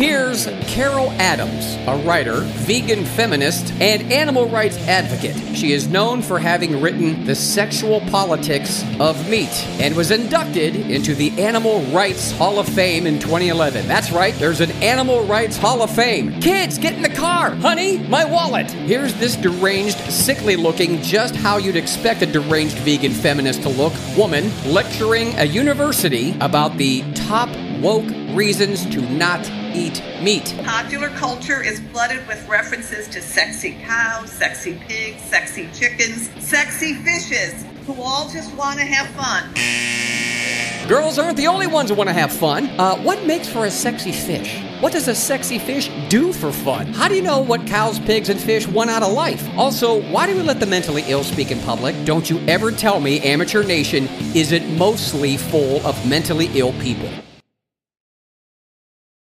Here's Carol Adams, a writer, vegan feminist, and animal rights advocate. She is known for having written The Sexual Politics of Meat and was inducted into the Animal Rights Hall of Fame in 2011. That's right, there's an Animal Rights Hall of Fame. Kids, get in the car! Honey, my wallet! Here's this deranged, sickly looking, just how you'd expect a deranged vegan feminist to look woman lecturing a university about the top woke reasons to not eat meat. Popular culture is flooded with references to sexy cows, sexy pigs, sexy chickens, sexy fishes, who all just want to have fun. Girls aren't the only ones who want to have fun. Uh, what makes for a sexy fish? What does a sexy fish do for fun? How do you know what cows, pigs, and fish want out of life? Also, why do we let the mentally ill speak in public? Don't you ever tell me Amateur Nation isn't mostly full of mentally ill people.